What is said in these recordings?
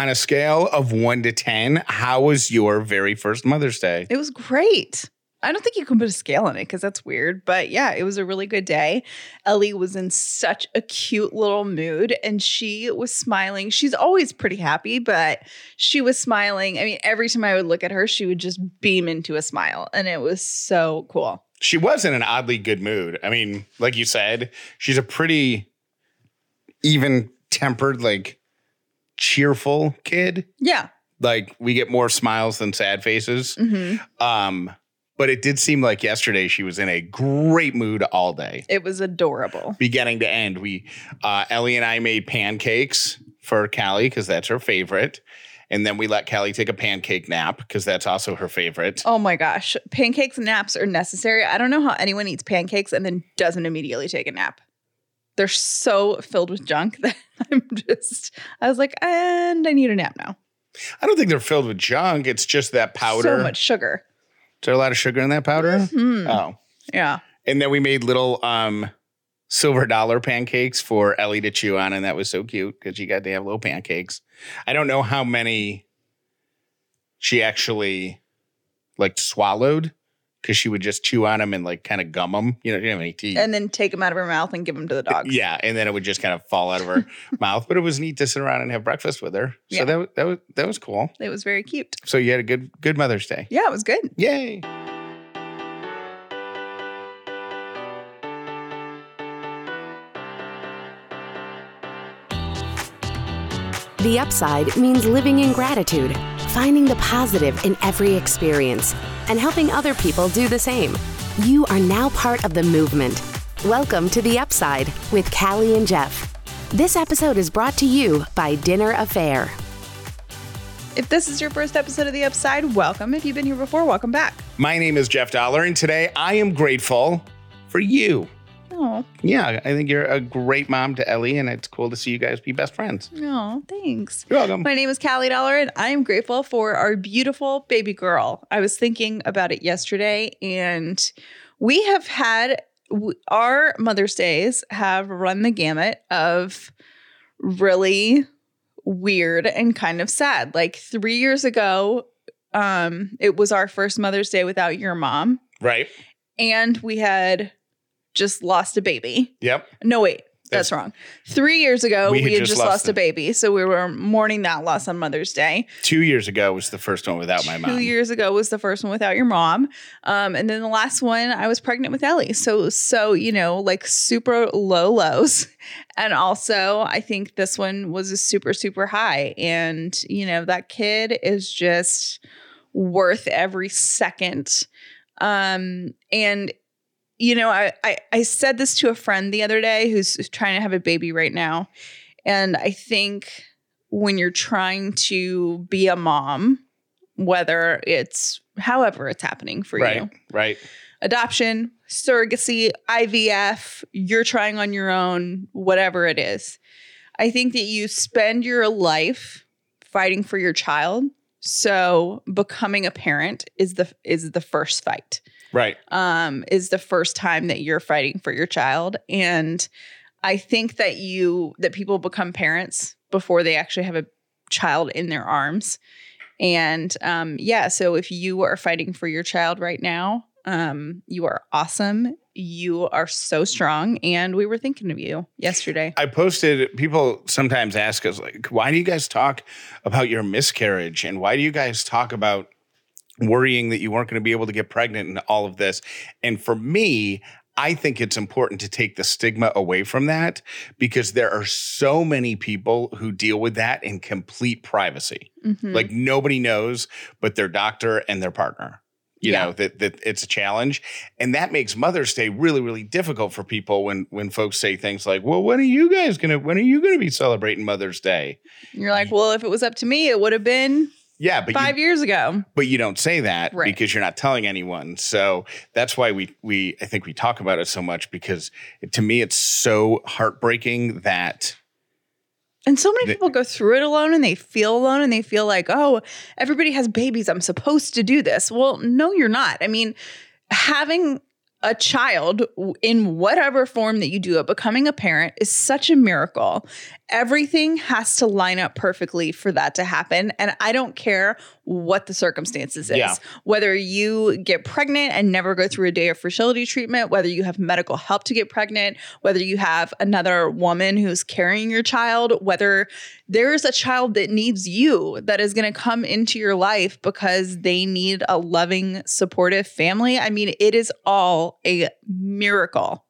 on a scale of one to 10, how was your very first Mother's Day? It was great. I don't think you can put a scale on it because that's weird. But yeah, it was a really good day. Ellie was in such a cute little mood and she was smiling. She's always pretty happy, but she was smiling. I mean, every time I would look at her, she would just beam into a smile. And it was so cool. She was in an oddly good mood. I mean, like you said, she's a pretty even tempered, like cheerful kid. Yeah. Like we get more smiles than sad faces. hmm Um, but it did seem like yesterday she was in a great mood all day, It was adorable. beginning to end. We, uh, Ellie and I made pancakes for Callie because that's her favorite. And then we let Callie take a pancake nap because that's also her favorite. Oh my gosh. Pancakes and naps are necessary. I don't know how anyone eats pancakes and then doesn't immediately take a nap. They're so filled with junk that I'm just, I was like, and I need a nap now. I don't think they're filled with junk. It's just that powder. So much sugar. Is there a lot of sugar in that powder? Hmm. Oh. Yeah. And then we made little um silver dollar pancakes for Ellie to chew on, and that was so cute because she got to have little pancakes. I don't know how many she actually like swallowed because she would just chew on them and like kind of gum them. You know, she didn't have any teeth. And then take them out of her mouth and give them to the dogs. yeah, and then it would just kind of fall out of her mouth. But it was neat to sit around and have breakfast with her. So Yeah. that wa- that was that was cool. It was very cute. So you had a good good Mother's Day. Yeah, it was good. Yay! The upside means living in gratitude, finding the positive in every experience, and helping other people do the same. You are now part of the movement. Welcome to The Upside with Callie and Jeff. This episode is brought to you by Dinner A'Fare. If this is your first episode of The Upside, welcome. If you've been here before, welcome back. My name is Jeff Dauler, and today I am grateful for you. Oh, Yeah, I think you're a great mom to Ellie, and it's cool to see you guys be best friends. oh, thanks. You're welcome. My name is Callie Dauler, and I am grateful for our beautiful baby girl. I was thinking about it yesterday, and we have had our Mother's Days have run the gamut of really weird and kind of sad. Like three years ago, um, it was our first Mother's Day without your mom, Right? and we had just lost a baby. Yep. No, wait, that's, wrong. Three years ago, We we had had, just just lost lost a baby. So we were mourning that loss on Mother's Day. Two years ago was the first one without my mom. Two years ago was the first one without your mom. Um, and then the last one, I was pregnant with Ellie. So, so, you know, like super low lows. And also, I think this one was a super, super high. And, you know, that kid is just worth every second. Um, and you know, I, I I said this to a friend the other day who's trying to have a baby right now. And I think when you're trying to be a mom, whether it's however it's happening for right. you, Right. adoption, surrogacy, IVF, you're trying on your own, whatever it is. I think that you spend your life fighting for your child. So becoming a parent is the is the first fight. Right. Um, is the first time that you're fighting for your child. And I think that you that people become parents before they actually have a child in their arms. And um, yeah, so if you are fighting for your child right now, um, you are awesome. You are so strong. And we were thinking of you yesterday. I posted, people sometimes ask us, like, why do you guys talk about your miscarriage? And why do you guys talk about worrying that you weren't going to be able to get pregnant and all of this? And for me, I think it's important to take the stigma away from that because there are so many people who deal with that in complete privacy. Mhm. Like nobody knows but their doctor and their partner. You Yeah. know, that that it's a challenge. And that makes Mother's Day really, really difficult for people when when folks say things like, Well, when are you guys gonna when are you gonna be celebrating Mother's Day? you're like, well, if it was up to me, it would have been Yeah, but five you, years ago. but you don't say that Right. because you're not telling anyone. So that's why we we I think we talk about it so much because to me it's so heartbreaking that And so many The- people go through it alone and they feel alone and they feel like, oh, everybody has babies. I'm supposed to do this. Well, no, you're not. I mean, having a child in whatever form that you do it, becoming a parent is such a miracle. Everything has to line up perfectly for that to happen. And I don't care what the circumstances is. Yeah. Whether you get pregnant and never go through a day of fertility treatment, whether you have medical help to get pregnant, whether you have another woman who's carrying your child, whether there's a child that needs you that is going to come into your life because they need a loving, supportive family. I mean, it is all a miracle.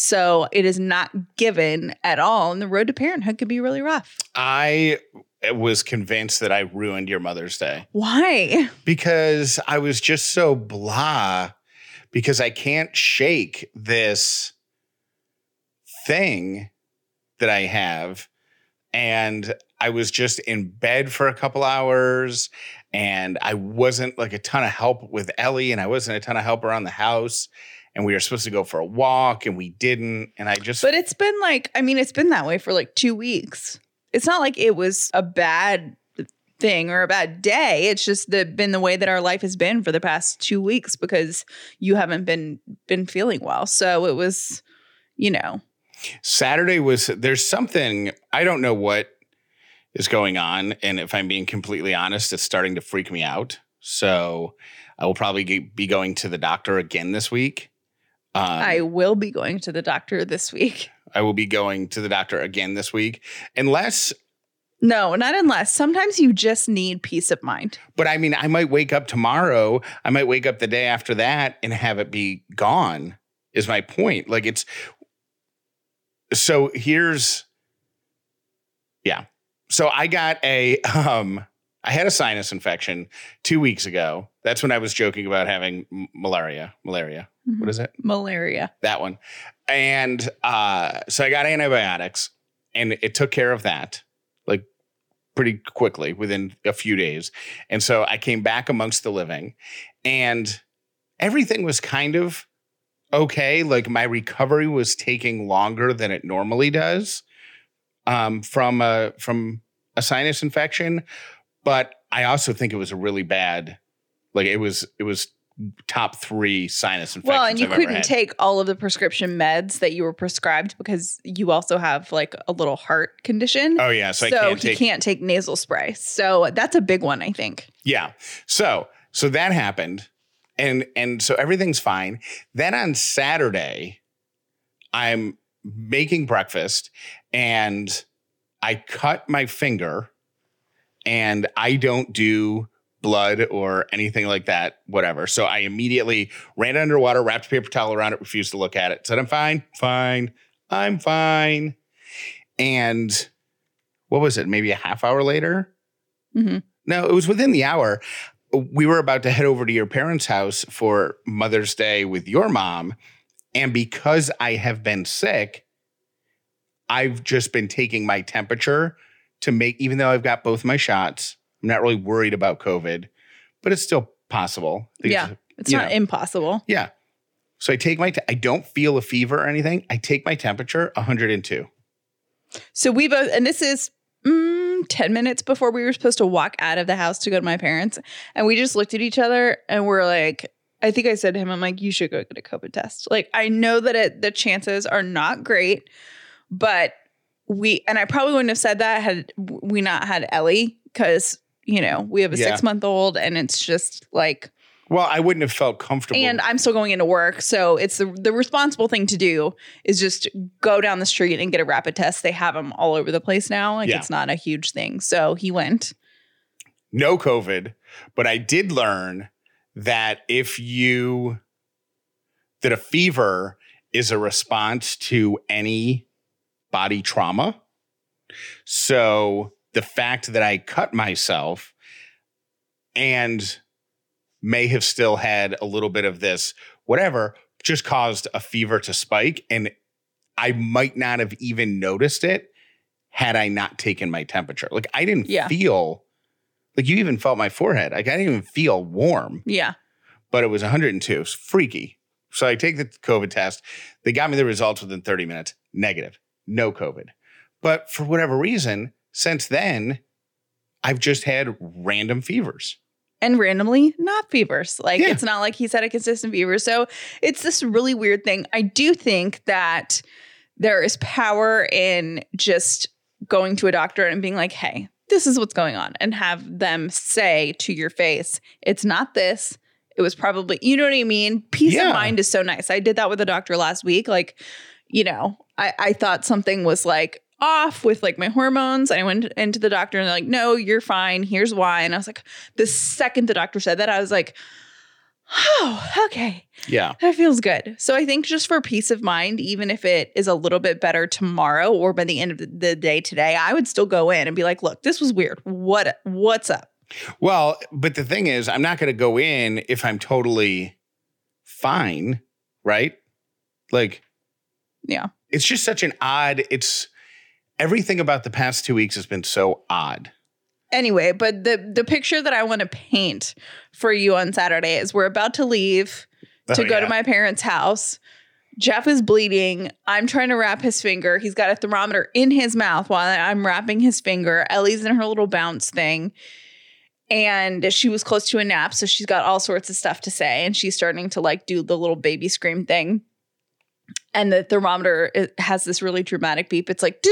So it is not given at all. And the road to parenthood could be really rough. I was convinced that I ruined your Mother's Day Why? because I was just so blah because I can't shake this thing that I have. And I was just in bed for a couple hours and I wasn't like a ton of help with Ellie and I wasn't a ton of help around the house. And we were supposed to go for a walk and we didn't. And I just, But it's been like, I mean, it's been that way for like two weeks. It's not like it was a bad thing or a bad day. It's just the, been the way that our life has been for the past two weeks because you haven't been been feeling well. So it was, you know, Saturday was there's something I don't know what is going on, and if I'm being completely honest, it's starting to freak me out. So I will probably be going to the doctor again this week. Um, I will be going to the doctor this week. I will be going to the doctor again this week, unless. No, not unless. Sometimes you just need peace of mind. But I mean, I might wake up tomorrow. I might wake up the day after that and have it be gone. Is my point? Like it's. So here's. Yeah. So I got a um I had a sinus infection 2 weeks ago. That's when I was joking about having m- malaria. Malaria. What is it? Malaria. That one. And uh so I got antibiotics and it took care of that like pretty quickly within a few days. And so I came back amongst the living and everything was kind of okay. Like my recovery was taking longer than it normally does um, from a from a sinus infection, but I also think it was a really bad, like it was it was top three sinus infections. Well, and you I've couldn't take all of the prescription meds that you were prescribed because you also have like a little heart condition. Oh yeah, so, so I can't he take. can't take nasal spray. So that's a big one, I think. Yeah. So so that happened, and and so everything's fine. Then on Saturday, I'm making breakfast, and I cut my finger, and I don't do blood or anything like that, whatever. So I immediately ran it underwater, wrapped a paper towel around it, refused to look at it, said, I'm fine, fine, I'm fine. And what was it? Maybe a half hour later? Mhm. No, it was within the hour. We were about to head over to your parents' house for Mother's Day with your mom. And because I have been sick, I've just been taking my temperature to make, even though I've got both my shots, I'm not really worried about COVID, but it's still possible. These- Yeah. It's not know. impossible. Yeah. So I take my, I don't feel a fever or anything. I take my temperature 102. So we both, and this is mm, 10 minutes before we were supposed to walk out of the house to go to my parents. And we just looked at each other and we're like, I think I said to him, I'm like, you should go get a COVID test. Like, I know that it, the chances are not great, but we, and I probably wouldn't have said that had we not had Ellie because, you know, we have a Yeah. six month old and it's just like, Well, I wouldn't have felt comfortable. and I'm still going into work. So it's the, the responsible thing to do is just go down the street and get a rapid test. They have them all over the place now. Like Yeah. it's not a huge thing. So he went. no COVID, but I did learn that if you that a fever is a response to any body trauma. So the fact that I cut myself and may have still had a little bit of this whatever just caused a fever to spike and I might not have even noticed it had I not taken my temperature. Like I didn't Yeah. feel like you even felt my forehead. Like I didn't even feel warm, Yeah. but it was 102. It's freaky. So I take the COVID test. They got me the results within 30 minutes. Negative. No COVID. But for whatever reason, since then, I've just had random fevers. And randomly, not fevers. Like Yeah. it's not like he's had a consistent fever. So it's this really weird thing. I do think that there is power in just going to a doctor and being like, hey, this is what's going on, and have them say to your face, it's not this. It was probably, you know what I mean? Peace Yeah. of mind is so nice. I did that with a doctor last week. Like, you know, I, I thought something was like off with like my hormones. I went into the doctor and they're like, no, you're fine. Here's why. And I was like, the second the doctor said that, I was like, oh, okay. Yeah. That feels good. So I think just for peace of mind, even if it is a little bit better tomorrow or by the end of the- the day today, I would still go in and be like, look, this was weird. What what's up? Well, but the thing is, I'm not going to go in if I'm totally fine, right? Like, Yeah. it's just such an odd, it's everything about the past two weeks has been so odd. Anyway, but the the picture that I want to paint for you on Saturday is we're about to leave oh, to Oh, go yeah. to my parents' house. Jeff is bleeding. I'm trying to wrap his finger. He's got a thermometer in his mouth while I'm wrapping his finger. Ellie's in her little bounce thing. And she was close to a nap. So she's got all sorts of stuff to say. And she's starting to like do the little baby scream thing. And the thermometer it has this really dramatic beep. It's like,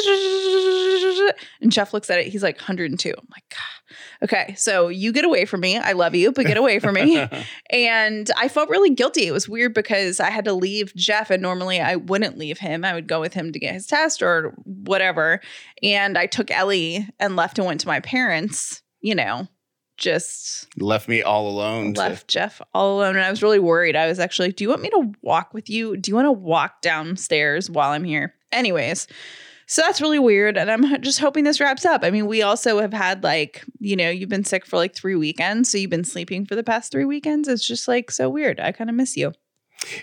and Jeff looks at it. He's like 102. I'm like, God. okay, so you get away from me. I love you, but get away from me. And I felt really guilty. It was weird because I had to leave Jeff, and normally I wouldn't leave him. I would go with him to get his test or whatever. And I took Ellie and left and went to my parents, you know, just Left me all alone. to- left Jeff all alone. And I was really worried. I was actually like, Do you want me to walk with you? Do you want to walk downstairs while I'm here? Anyways. So that's really weird. And I'm just hoping this wraps up. I mean, we also have had like, you know, you've been sick for like three weekends. So you've been sleeping for the past three weekends. It's just like so weird. I kind of miss you.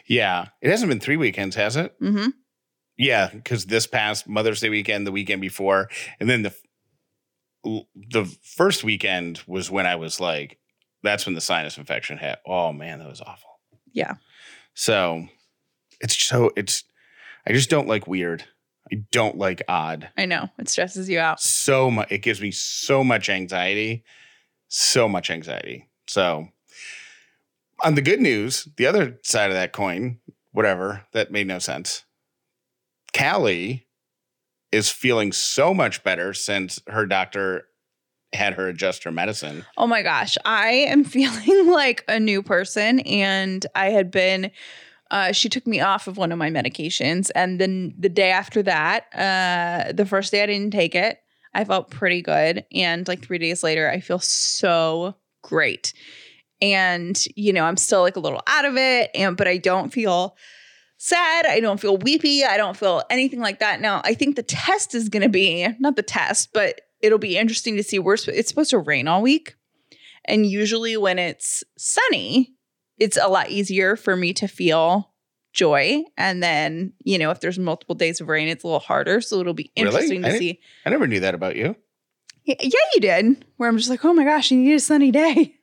yeah. It hasn't been three weekends, has it? Mm-hmm. Yeah. Because this past Mother's Day weekend, the weekend before, and then the the first weekend was when I was like, that's when the sinus infection hit. Oh man, that was awful. Yeah. So it's so it's I just don't like weird. I don't like odd. I know. It stresses you out. So much it gives me so much anxiety. So much anxiety. So on the good news, the other side of that coin, whatever, that made no sense. Callie is feeling so much better since her doctor had her adjust her medicine. Oh my gosh. I am feeling like a new person. And I had been, uh, she took me off of one of my medications. And then the day after that, uh, the first day I didn't take it, I felt pretty good. And like three days later, I feel so great. And, you know, I'm still like a little out of it. And, but I don't feel sad. I don't feel weepy. I don't feel anything like that. Now, I think the test is going to be not the test, but it'll be interesting to see. We're it's supposed to rain all week, and usually when it's sunny, it's a lot easier for me to feel joy. And then you know, if there's multiple days of rain, it's a little harder. So it'll be interesting I to didn't- see. I never knew that about you. Yeah, you did. Where I'm just like, oh my gosh, you need a sunny day.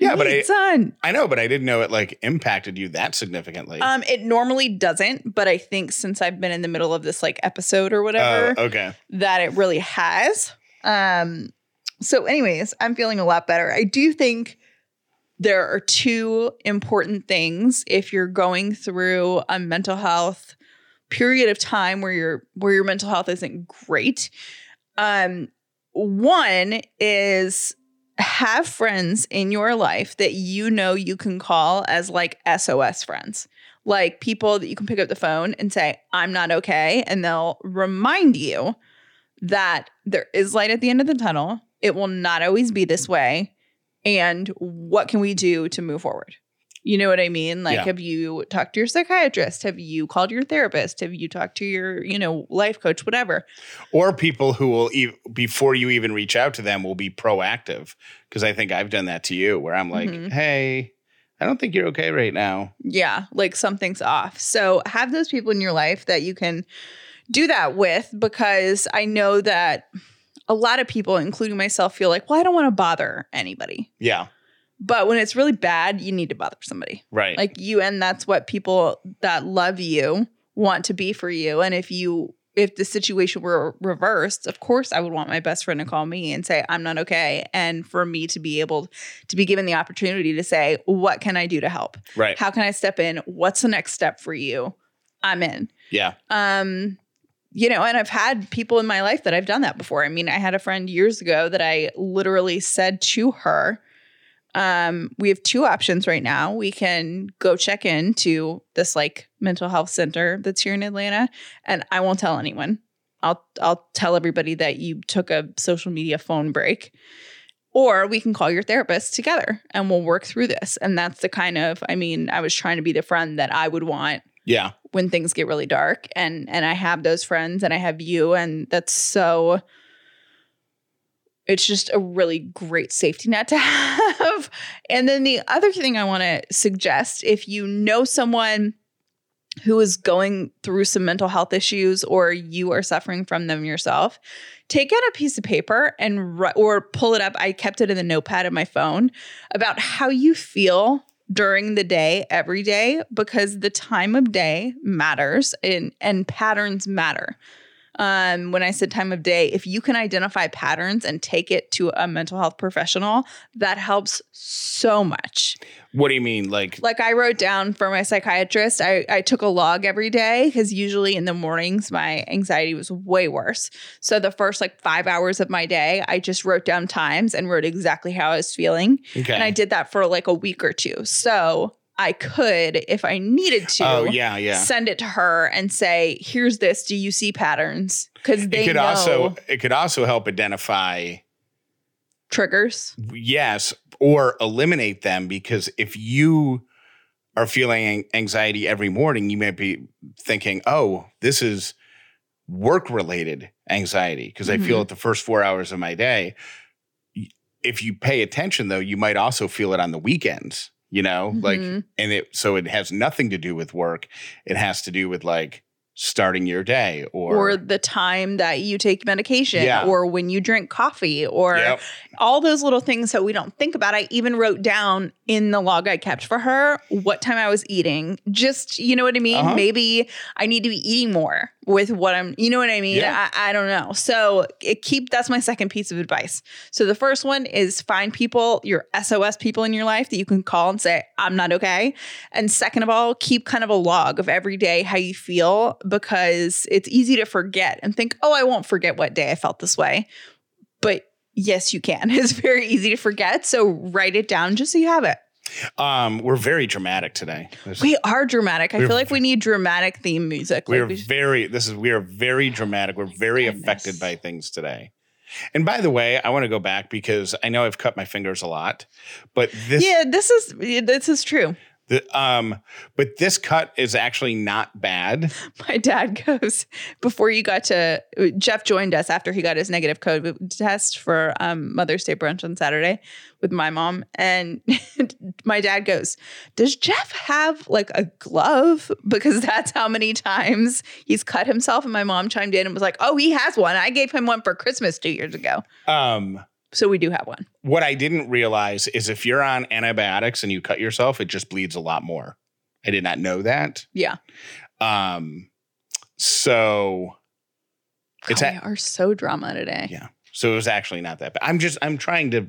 Yeah, but I- sun. I know, but I didn't know it like impacted you that significantly. Um, it normally doesn't, but I think since I've been in the middle of this like episode or whatever, Oh, okay. that it really has. Um, so, anyways, I'm feeling a lot better. I do think there are two important things if you're going through a mental health period of time where your where your mental health isn't great. Um, one is have friends in your life that you know you can call as like SOS friends. Like people that you can pick up the phone and say, I'm not okay. And they'll remind you that there is light at the end of the tunnel. It will not always be this way. And what can we do to move forward? You know what I mean? Like, Yeah. have you talked to your psychiatrist? Have you called your therapist? Have you talked to your, you know, life coach, whatever? Or people who will, before you even reach out to them, will be proactive. Because I think I've done that to you where I'm like, Mhm. hey, I don't think you're okay right now. Yeah, like something's off. So have those people in your life that you can do that with because I know that a lot of people, including myself, feel like, well, I don't want to bother anybody. Yeah. But when it's really bad, you need to bother somebody. Right. Like you, and that's what people that love you want to be for you. And if you, if the situation were reversed, of course, I would want my best friend to call me and say, I'm not okay. And for me to be able to be given the opportunity to say, what can I do to help? right. How can I step in? What's the next step for you? I'm in. yeah. Um, you know, and I've had people in my life that I've done that before. I mean, I had a friend years ago that I literally said to her, um, we have two options right now. We can go check in to this like mental health center that's here in Atlanta, and I won't tell anyone. I'll I'll tell everybody that you took a social media phone break. Or we can call your therapist together and we'll work through this. And that's the kind of, I mean, I was trying to be the friend that I would want Yeah. when things get really dark and and I have those friends and I have you and that's so it's just a really great safety net to have. And then the other thing I want to suggest if you know someone who is going through some mental health issues or you are suffering from them yourself, take out a piece of paper and or pull it up. I kept it in the notepad of my phone about how you feel during the day every day because the time of day matters and and patterns matter. Um, when I said time of day, if you can identify patterns and take it to a mental health professional, that helps so much. What do you mean? Like, Like I wrote down for my psychiatrist, I, I took a log every day because usually in the mornings my anxiety was way worse. So the first like five hours of my day, I just wrote down times and wrote exactly how I was feeling. okay. And I did that for like a week or two. So I could, if I needed to, oh, yeah, yeah. send it to her and say, "Here's this. Do you see patterns?" Because they It could know also it could also help identify triggers. yes or eliminate them because if you are feeling anxiety every morning you might be thinking oh this is work related anxiety because i feel Mhm. it the first 4 hours of my day if you pay attention though you might also feel it on the weekends you know like Mhm. and it so it has nothing to do with work it has to do with like starting your day or, Or, the time that you take medication, Yeah. or when you drink coffee, or Yep. all those little things that we don't think about. I even wrote down in the log I kept for her what time I was eating. Just, you know what I mean? Uh-huh. Maybe I need to be eating more with what I'm, you know what I mean? Yeah. I, I don't know. So it keep that's my second piece of advice. So the first one is find people, your SOS people in your life that you can call and say, I'm not okay. And second of all, keep kind of a log of every day how you feel because it's easy to forget and think, oh, I won't forget what day I felt this way. But yes, you can. It's very easy to forget. So write it down just so you have it. um we're very dramatic today This- We are dramatic. I feel like we need dramatic theme music. We're Like we very this is we are very dramatic. We're very Goodness. affected by things today. And by the way, I want to go back because I know I've cut my fingers a lot, but this yeah, this is this is true. The, um but this cut is actually not bad. My dad goes before you got to Jeff joined us after he got his negative COVID test for um, Mother's Day brunch on Saturday with my mom, and my dad goes, "Does Jeff have like a glove? Because that's how many times he's cut himself." And my mom chimed in and was like, "Oh, he has one. I gave him one for Christmas two years ago, Um so we do have one." what I didn't realize is if you're on antibiotics and you cut yourself, it just bleeds a lot more. I did not know that. Yeah, Um so It's God, we are so drama today. Yeah. So it was actually not that bad. I'm just I'm trying to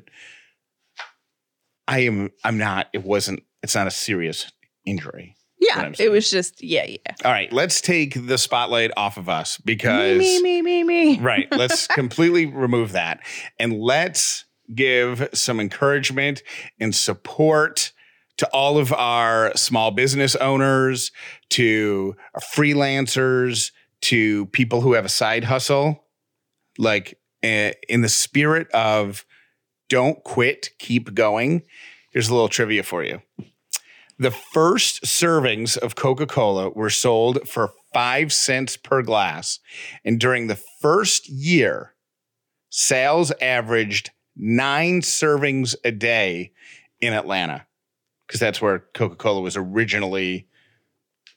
I am I'm not it wasn't it's not a serious injury. Yeah, it was just yeah, yeah. All right, let's take the spotlight off of us because me, me, me, me, me. right, let's completely remove that and let's give some encouragement and support to all of our small business owners, to freelancers, to people who have a side hustle. Like eh, in the spirit of don't quit, keep going. Here's a little trivia for you. The first servings of Coca Cola were sold for five cents per glass. And during the first year, sales averaged nine servings a day in Atlanta because that's where Coca Cola was originally,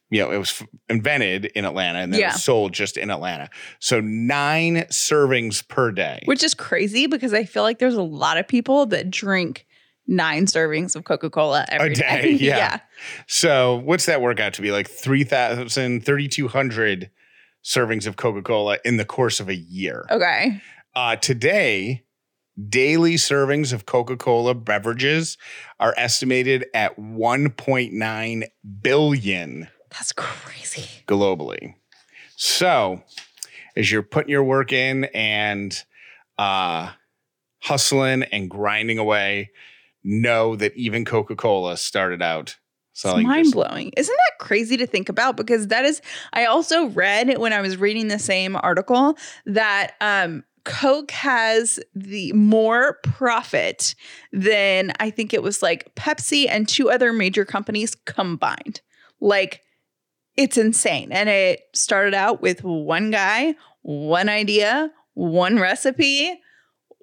you know, it was f- invented in Atlanta and then it Yeah. was sold just in Atlanta. So nine servings per day. Which is crazy because I feel like there's a lot of people that drink nine servings of Coca Cola a day, day. yeah. So what's that work out to be like 3,000, 3,200 servings of Coca Cola in the course of a year? Okay. Uh, today, daily servings of Coca Cola beverages are estimated at 1.9 billion That's crazy. globally. So as you're putting your work in and uh, hustling and grinding away, know that even Coca Cola started out selling. It's mind blowing. Isn't that crazy to think about? Because that is, I also read when I was reading the same article that um, Coke has the more profit than I think it was like Pepsi and two other major companies combined. Like, it's insane. And it started out with one guy, one idea, one recipe,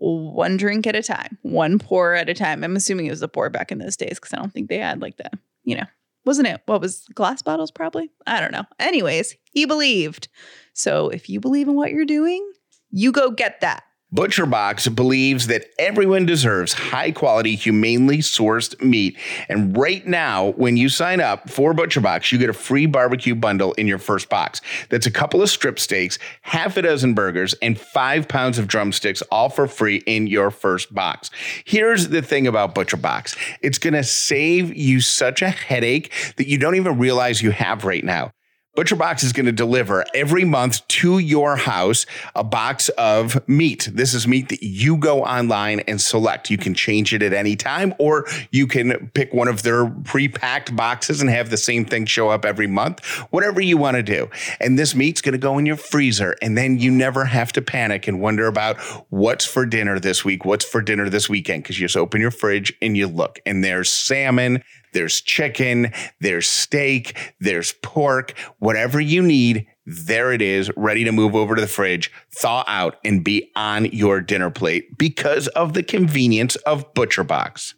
one drink at a time, one pour at a time. I'm assuming it was a pour back in those days because I don't think they had like the, you know, wasn't it? What was glass bottles probably? I don't know. Anyways, he believed. So if you believe in what you're doing, you go get that. ButcherBox believes that everyone deserves high quality, humanely sourced meat. And right now, when you sign up for ButcherBox, you get a free barbecue bundle in your first box. That's a couple of strip steaks, half a dozen burgers, and five pounds of drumsticks, all for free in your first box. Here's the thing about ButcherBox it's going to save you such a headache that you don't even realize you have right now. ButcherBox is going to deliver every month to your house a box of meat. This is meat that you go online and select. You can change it at any time, or you can pick one of their pre packed boxes and have the same thing show up every month, whatever you want to do. And this meat's going to go in your freezer, and then you never have to panic and wonder about what's for dinner this week, what's for dinner this weekend, because you just open your fridge and you look, and there's salmon there's chicken, there's steak, there's pork, whatever you need. There it is, ready to move over to the fridge, thaw out, and be on your dinner plate because of the convenience of ButcherBox.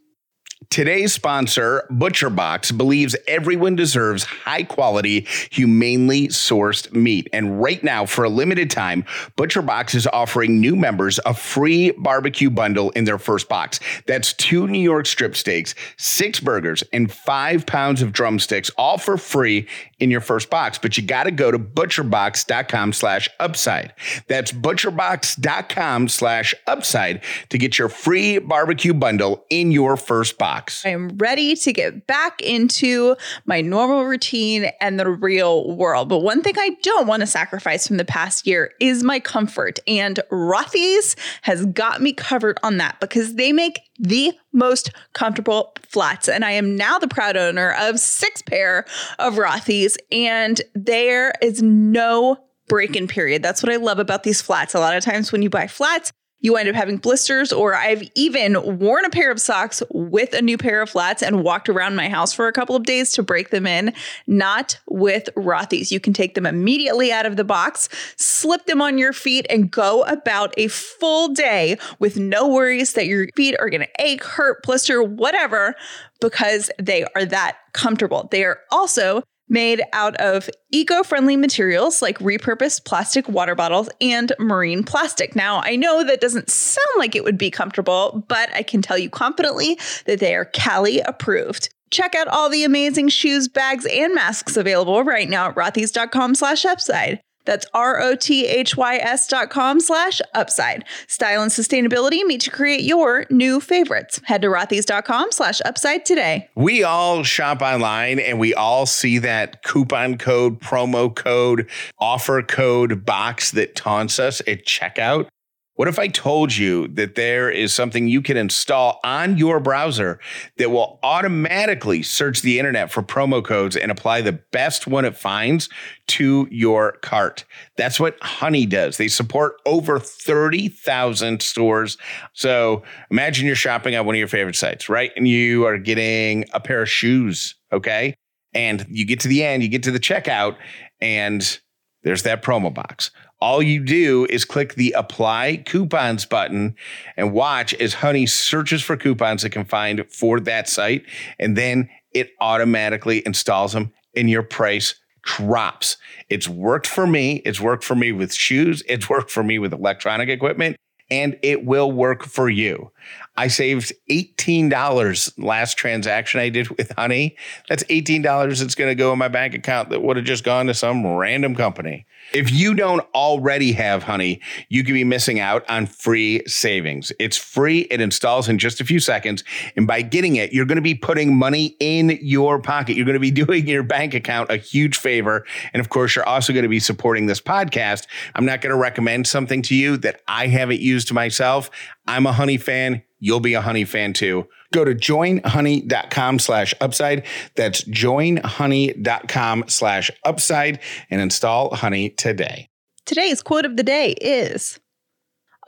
Today's sponsor, ButcherBox, believes everyone deserves high quality, humanely sourced meat. And right now, for a limited time, ButcherBox is offering new members a free barbecue bundle in their first box. That's two New York strip steaks, six burgers, and five pounds of drumsticks, all for free in your first box. But you got to go to butcherbox.com slash upside. That's butcherbox.com slash upside to get your free barbecue bundle in your first box I am ready to get back into my normal routine and the real world. But one thing I don't want to sacrifice from the past year is my comfort. And Rothy's has got me covered on that because they make the most comfortable flats. And I am now the proud owner of six pair of Rothy's, and there is no break in period. That's what I love about these flats. A lot of times when you buy flats, you end up having blisters, or I've even worn a pair of socks with a new pair of flats and walked around my house for a couple of days to break them in. Not with Rothy's. You can take them immediately out of the box, slip them on your feet, and go about a full day with no worries that your feet are going to ache, hurt, blister, whatever, because they are that comfortable. They are also made out of eco friendly materials like repurposed plastic water bottles and marine plastic. Now, I know that doesn't sound like it would be comfortable, but I can tell you confidently that they are Callie approved. Check out all the amazing shoes, bags, and masks available right now at rothys.com slash upside. That's R-O-T-H-Y-S dot com slash upside. Style and sustainability meet to create your new favorites. Head to rothys.com slash upside today. We all shop online and we all see that coupon code, promo code, offer code box that taunts us at checkout. What if I told you that there is something you can install on your browser that will automatically search the internet for promo codes and apply the best one it finds to your cart? That's what Honey does. They support over 30,000 stores. So imagine you're shopping at one of your favorite sites, right? And you are getting a pair of shoes, okay? And you get to the end, you get to the checkout, and there's that promo box. All you do is click the apply coupons button and watch as Honey searches for coupons it can find for that site. And then it automatically installs them and your price drops. It's worked for me. It's worked for me with shoes. It's worked for me with electronic equipment and it will work for you. I saved $18 last transaction I did with Honey. That's $18 that's going to go in my bank account that would have just gone to some random company. If you don't already have Honey, you could be missing out on free savings. It's free, it installs in just a few seconds. And by getting it, you're going to be putting money in your pocket. You're going to be doing your bank account a huge favor. And of course, you're also going to be supporting this podcast. I'm not going to recommend something to you that I haven't used myself. I'm a Honey fan. You'll be a Honey fan too. Go to joinhoney.com slash upside. That's joinhoney.com slash upside and install Honey today. Today's quote of the day is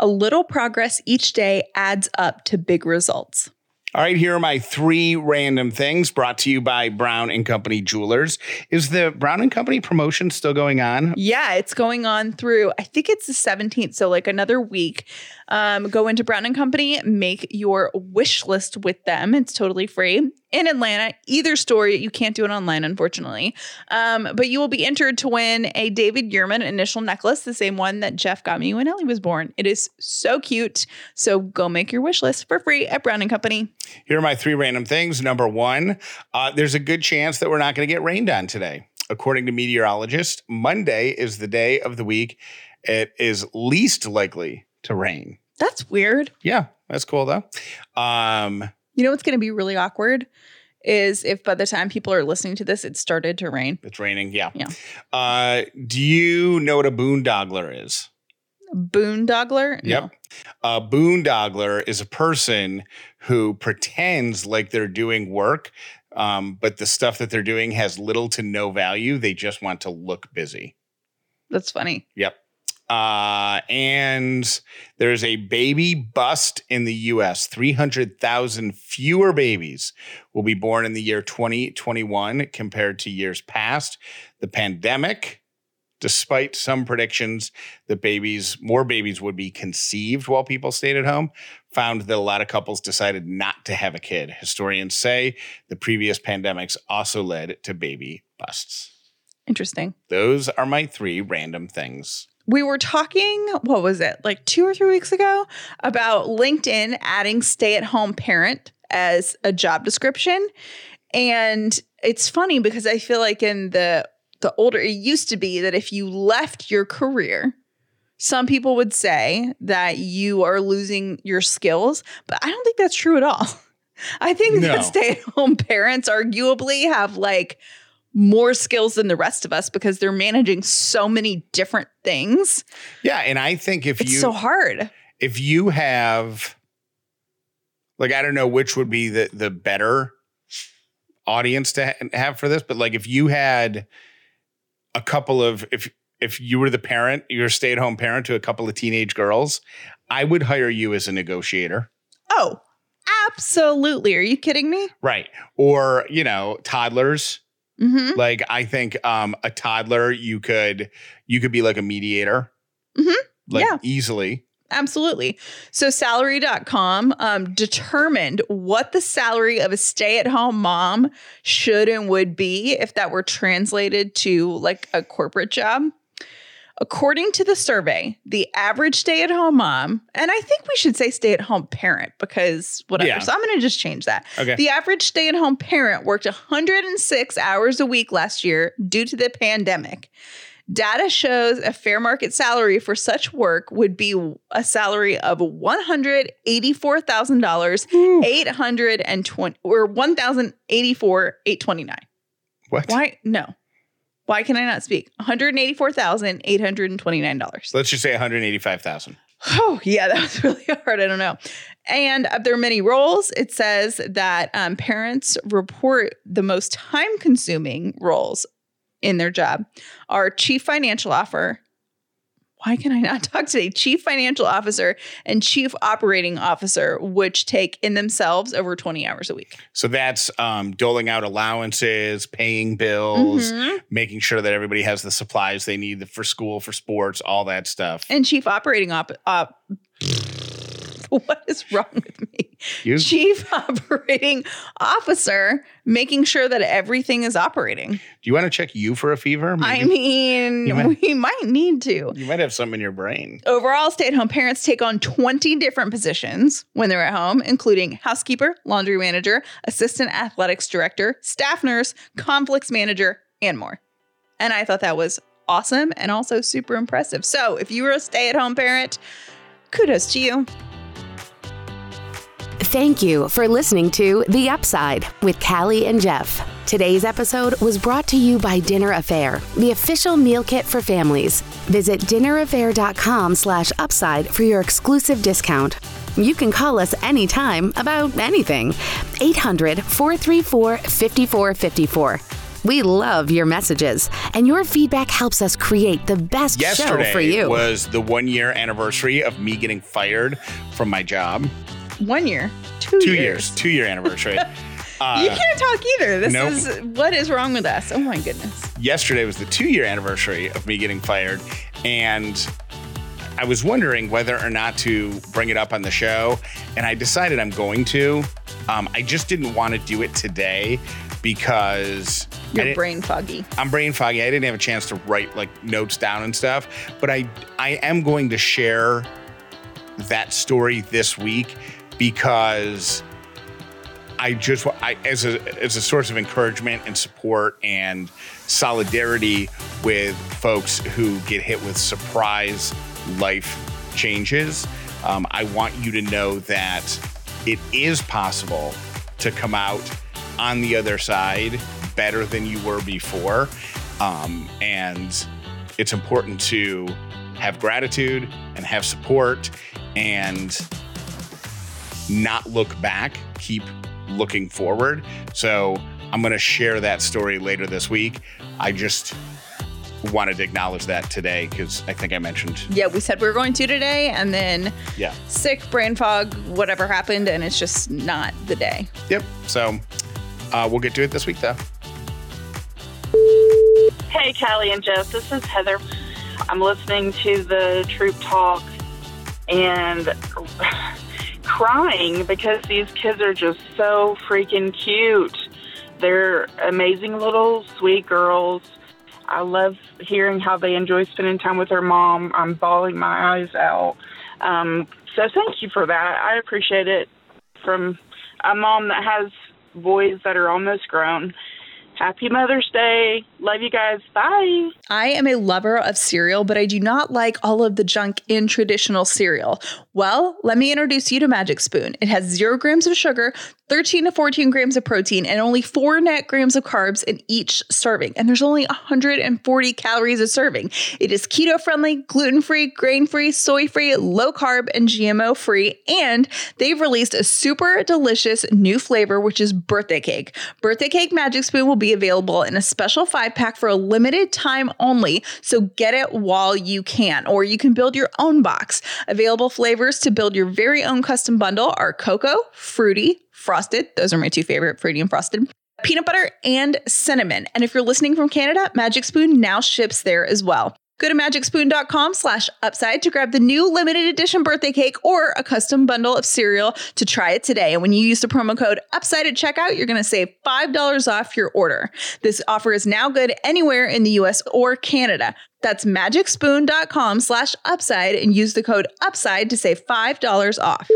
A little progress each day adds up to big results. All right, here are my three random things brought to you by Brown and Company Jewelers. Is the Brown and Company promotion still going on? Yeah, it's going on through, I think it's the 17th. So, like another week. Um, go into Brown and Company, make your wish list with them. It's totally free in Atlanta. Either store, you can't do it online, unfortunately. Um, but you will be entered to win a David Yurman initial necklace, the same one that Jeff got me when Ellie was born. It is so cute. So go make your wish list for free at Brown and Company. Here are my three random things. Number one, uh, there's a good chance that we're not going to get rained on today. According to meteorologists, Monday is the day of the week it is least likely to rain. That's weird. Yeah, that's cool though. Um, You know what's going to be really awkward is if by the time people are listening to this, it started to rain. it's raining. Yeah. Yeah. Uh, do you know what a boondoggler is? Boondoggler? No. Yep. A boondoggler is a person who pretends like they're doing work, um, but the stuff that they're doing has little to no value. They just want to look busy. That's funny. Yep. Uh, and there's a baby bust in the US. 300,000 fewer babies will be born in the year 2021 compared to years past. The pandemic, despite some predictions that babies, more babies would be conceived while people stayed at home, found that a lot of couples decided not to have a kid. Historians say the previous pandemics also led to baby busts. Interesting. Those are my three random things. We were talking, what was it, like two or three weeks ago, about LinkedIn adding stay at home parent as a job description. And it's funny because I feel like in the the older it used to be that if you left your career, some people would say that you are losing your skills, but I don't think that's true at all. I think No. that stay at home parents arguably have like more skills than the rest of us because they're managing so many different things. Yeah, and I think if It's you so hard. if you have like I don't know which would be the the better audience to ha- have for this, but like if you had a couple of if if you were the parent, you're a stay-at-home parent to a couple of teenage girls, I would hire you as a negotiator. Oh, absolutely. Are you kidding me? Right. Or, you know, toddlers. Mm-hmm. Like I think um a toddler you could you could be like a mediator. Mhm. Like Yeah. easily. Absolutely. So salary.com um, determined what the salary of a stay-at-home mom should and would be if that were translated to like a corporate job. According to the survey, the average stay-at-home mom, and I think we should say stay-at-home parent because whatever. Yeah. So I'm going to just change that. Okay. The average stay-at-home parent worked 106 hours a week last year due to the pandemic. Data shows a fair market salary for such work would be a salary of one hundred eighty-four thousand dollars, eight hundred and twenty, or one thousand eighty-four eight twenty-nine. what? Why? No. Why can I not speak? One hundred eighty-four thousand eight hundred and twenty-nine dollars. Let's just say 185,000. Oh, yeah, that was really hard. I don't know. And of their many roles, it says that um, parents report the most time consuming roles in their job are chief financial officer. Why can I not talk today? Chief financial officer and chief operating officer, which take in themselves over 20 hours a week. So that's um, doling out allowances, paying bills, Mhm. making sure that everybody has the supplies they need for school, for sports, all that stuff. And chief operating op, op what is wrong with me? You- Chief Operating Officer, making sure that everything is operating. Do you want to check you for a fever? I mean, might- we might need to. you might have something in your brain. Overall, stay at home parents take on 20 different positions when they're at home, including housekeeper, laundry manager, assistant athletics director, staff nurse, conflicts manager, and more. And I thought that was awesome and also super impressive. So if you were a stay at home parent, kudos to you. Thank you for listening to The Upside with Callie and Jeff. Today's episode was brought to you by Dinner A'Fare, the official meal kit for families. Visit dinnerafare.com slash upside for your exclusive discount. You can call us anytime about anything. 800 434 5454. We love your messages, and your feedback helps us create the best show for you. was the one year anniversary of me getting fired from my job. One year, two, Two years. years, two year anniversary. Uh, You can't talk either. This nope. is what is wrong with us. Oh my goodness. yesterday was the two year anniversary of me getting fired. And I was wondering whether or not to bring it up on the show. And I decided I'm going to. Um, I just didn't want to do it today because You're brain foggy. I'm brain foggy. I didn't have a chance to write like notes down and stuff, but I I am going to share that story this week because I just I as a as a source of encouragement and support and solidarity with folks who get hit with surprise life changes. Um, I want you to know that it is possible to come out on the other side better than you were before. Um, and it's important to have gratitude and have support and not look back, keep looking forward. So I'm going to share that story later this week. I just wanted to acknowledge that today because I think I mentioned, Yeah, we said we were going to today, and then yeah. sick, brain fog, whatever happened, and it's just not the day. Yep. So uh, we'll get to it this week, though. Hey, Callie and Jeff, this is Heather. I'm listening to the troop talk and crying because these kids are just so freaking cute. They're amazing little sweet girls. I love hearing how they enjoy spending time with their mom. I'm bawling my eyes out. Um, so thank you for that. I appreciate it from a mom that has boys that are almost grown. Happy Mother's Day. Love you guys. Bye. I am a lover of cereal, but I do not like all of the junk in traditional cereal. Well, let me introduce you to Magic Spoon. It has zero grams of sugar, 13 to 14 grams of protein, and only four net grams of carbs in each serving. And there's only 140 calories a serving. It is keto friendly, gluten free, grain free, soy free, low carb, and GMO free. And they've released a super delicious new flavor, which is birthday cake. Birthday cake Magic Spoon will be available in a special five pack for a limited time only. So get it while you can, or you can build your own box. Available flavors to build your very own custom bundle are cocoa, fruity, frosted. Those are my two favorite, fruity and frosted. Peanut butter and cinnamon. And if you're listening from Canada, Magic Spoon now ships there as well. Go to magicspoon.com slash upside to grab the new limited edition birthday cake or a custom bundle of cereal to try it today. And when you use the promo code upside at checkout, you're going to save $5 off your order. This offer is now good anywhere in the US or Canada. That's magicspoon.com slash upside and use the code upside to save $5 off.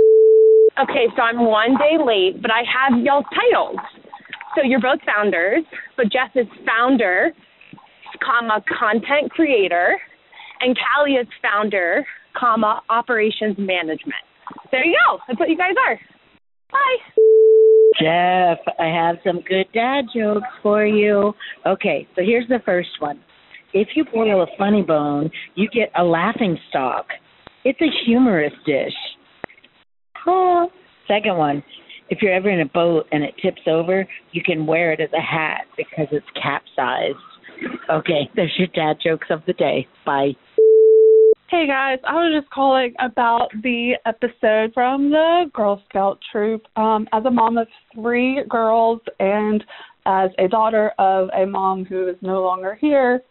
Okay, so I'm one day late, but I have y'all's titles. So you're both founders, but Jeff is founder, comma, content creator, and Callie is founder, comma, operations management. There you go. That's what you guys are. Bye. Jeff, I have some good dad jokes for you. Okay, so here's the first one. If you boil a funny bone, you get a laughing stock. It's a humorous dish. Huh. Second one. If you're ever in a boat and it tips over, you can wear it as a hat because it's capsized. Okay, there's your dad jokes of the day. Bye. Hey guys, I was just calling about the episode from the Girl Scout troop. Um, as a mom of three girls and as a daughter of a mom who is no longer here,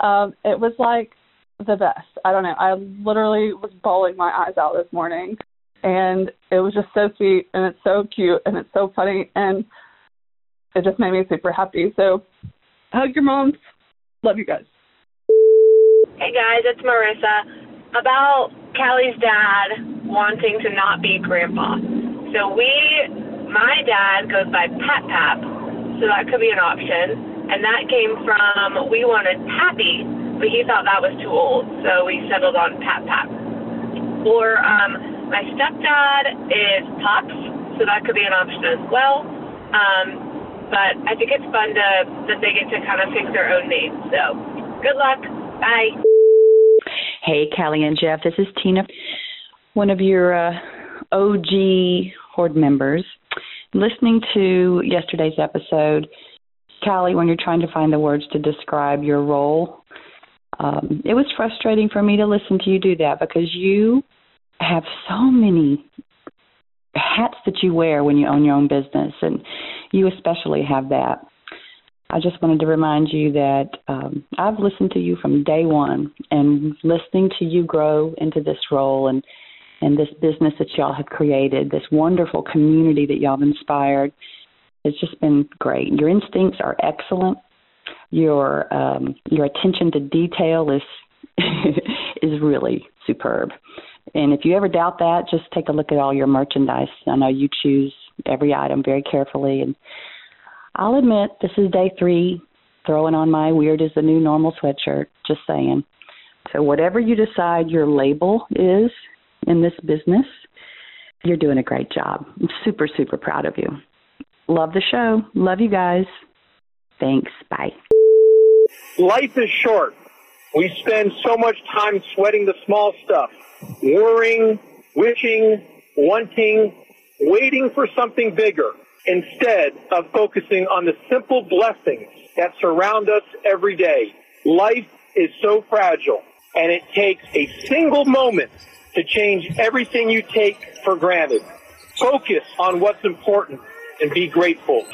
um, it was like the best. I don't know. I literally was bawling my eyes out this morning. and it was just so sweet and it's so cute and it's so funny and it just made me super happy. So hug your moms. Love you guys. Hey guys, it's Marissa. About Callie's dad wanting to not be grandpa. So we, my dad goes by Pat Pap, so that could be an option. And that came from we wanted Pappy, but he thought that was too old, so we settled on Pat Pap. Or um, my stepdad is Pops, so that could be an option as well. Um, but I think it's fun to that they get to kind of pick their own names. So good luck. Bye. Hey, Callie and Jeff, this is Tina, one of your uh, OG Horde members. Listening to yesterday's episode, Callie, when you're trying to find the words to describe your role, um, it was frustrating for me to listen to you do that because you have so many hats that you wear when you own your own business, and you especially have that. I just wanted to remind you that um, I've listened to you from day one, and listening to you grow into this role and and this business that y'all have created, this wonderful community that y'all have inspired, it's just been great. Your instincts are excellent. Your um, your attention to detail is is really superb. And if you ever doubt that, just take a look at all your merchandise. I know you choose every item very carefully and I'll admit this is day three throwing on my weird is the new normal sweatshirt. Just saying. So, whatever you decide your label is in this business, you're doing a great job. I'm super, super proud of you. Love the show. Love you guys. Thanks. Bye. Life is short. We spend so much time sweating the small stuff, worrying, wishing, wanting, waiting for something bigger instead of focusing on the simple blessings that surround us every day. Life is so fragile and it takes a single moment to change everything you take for granted. Focus on what's important and be grateful.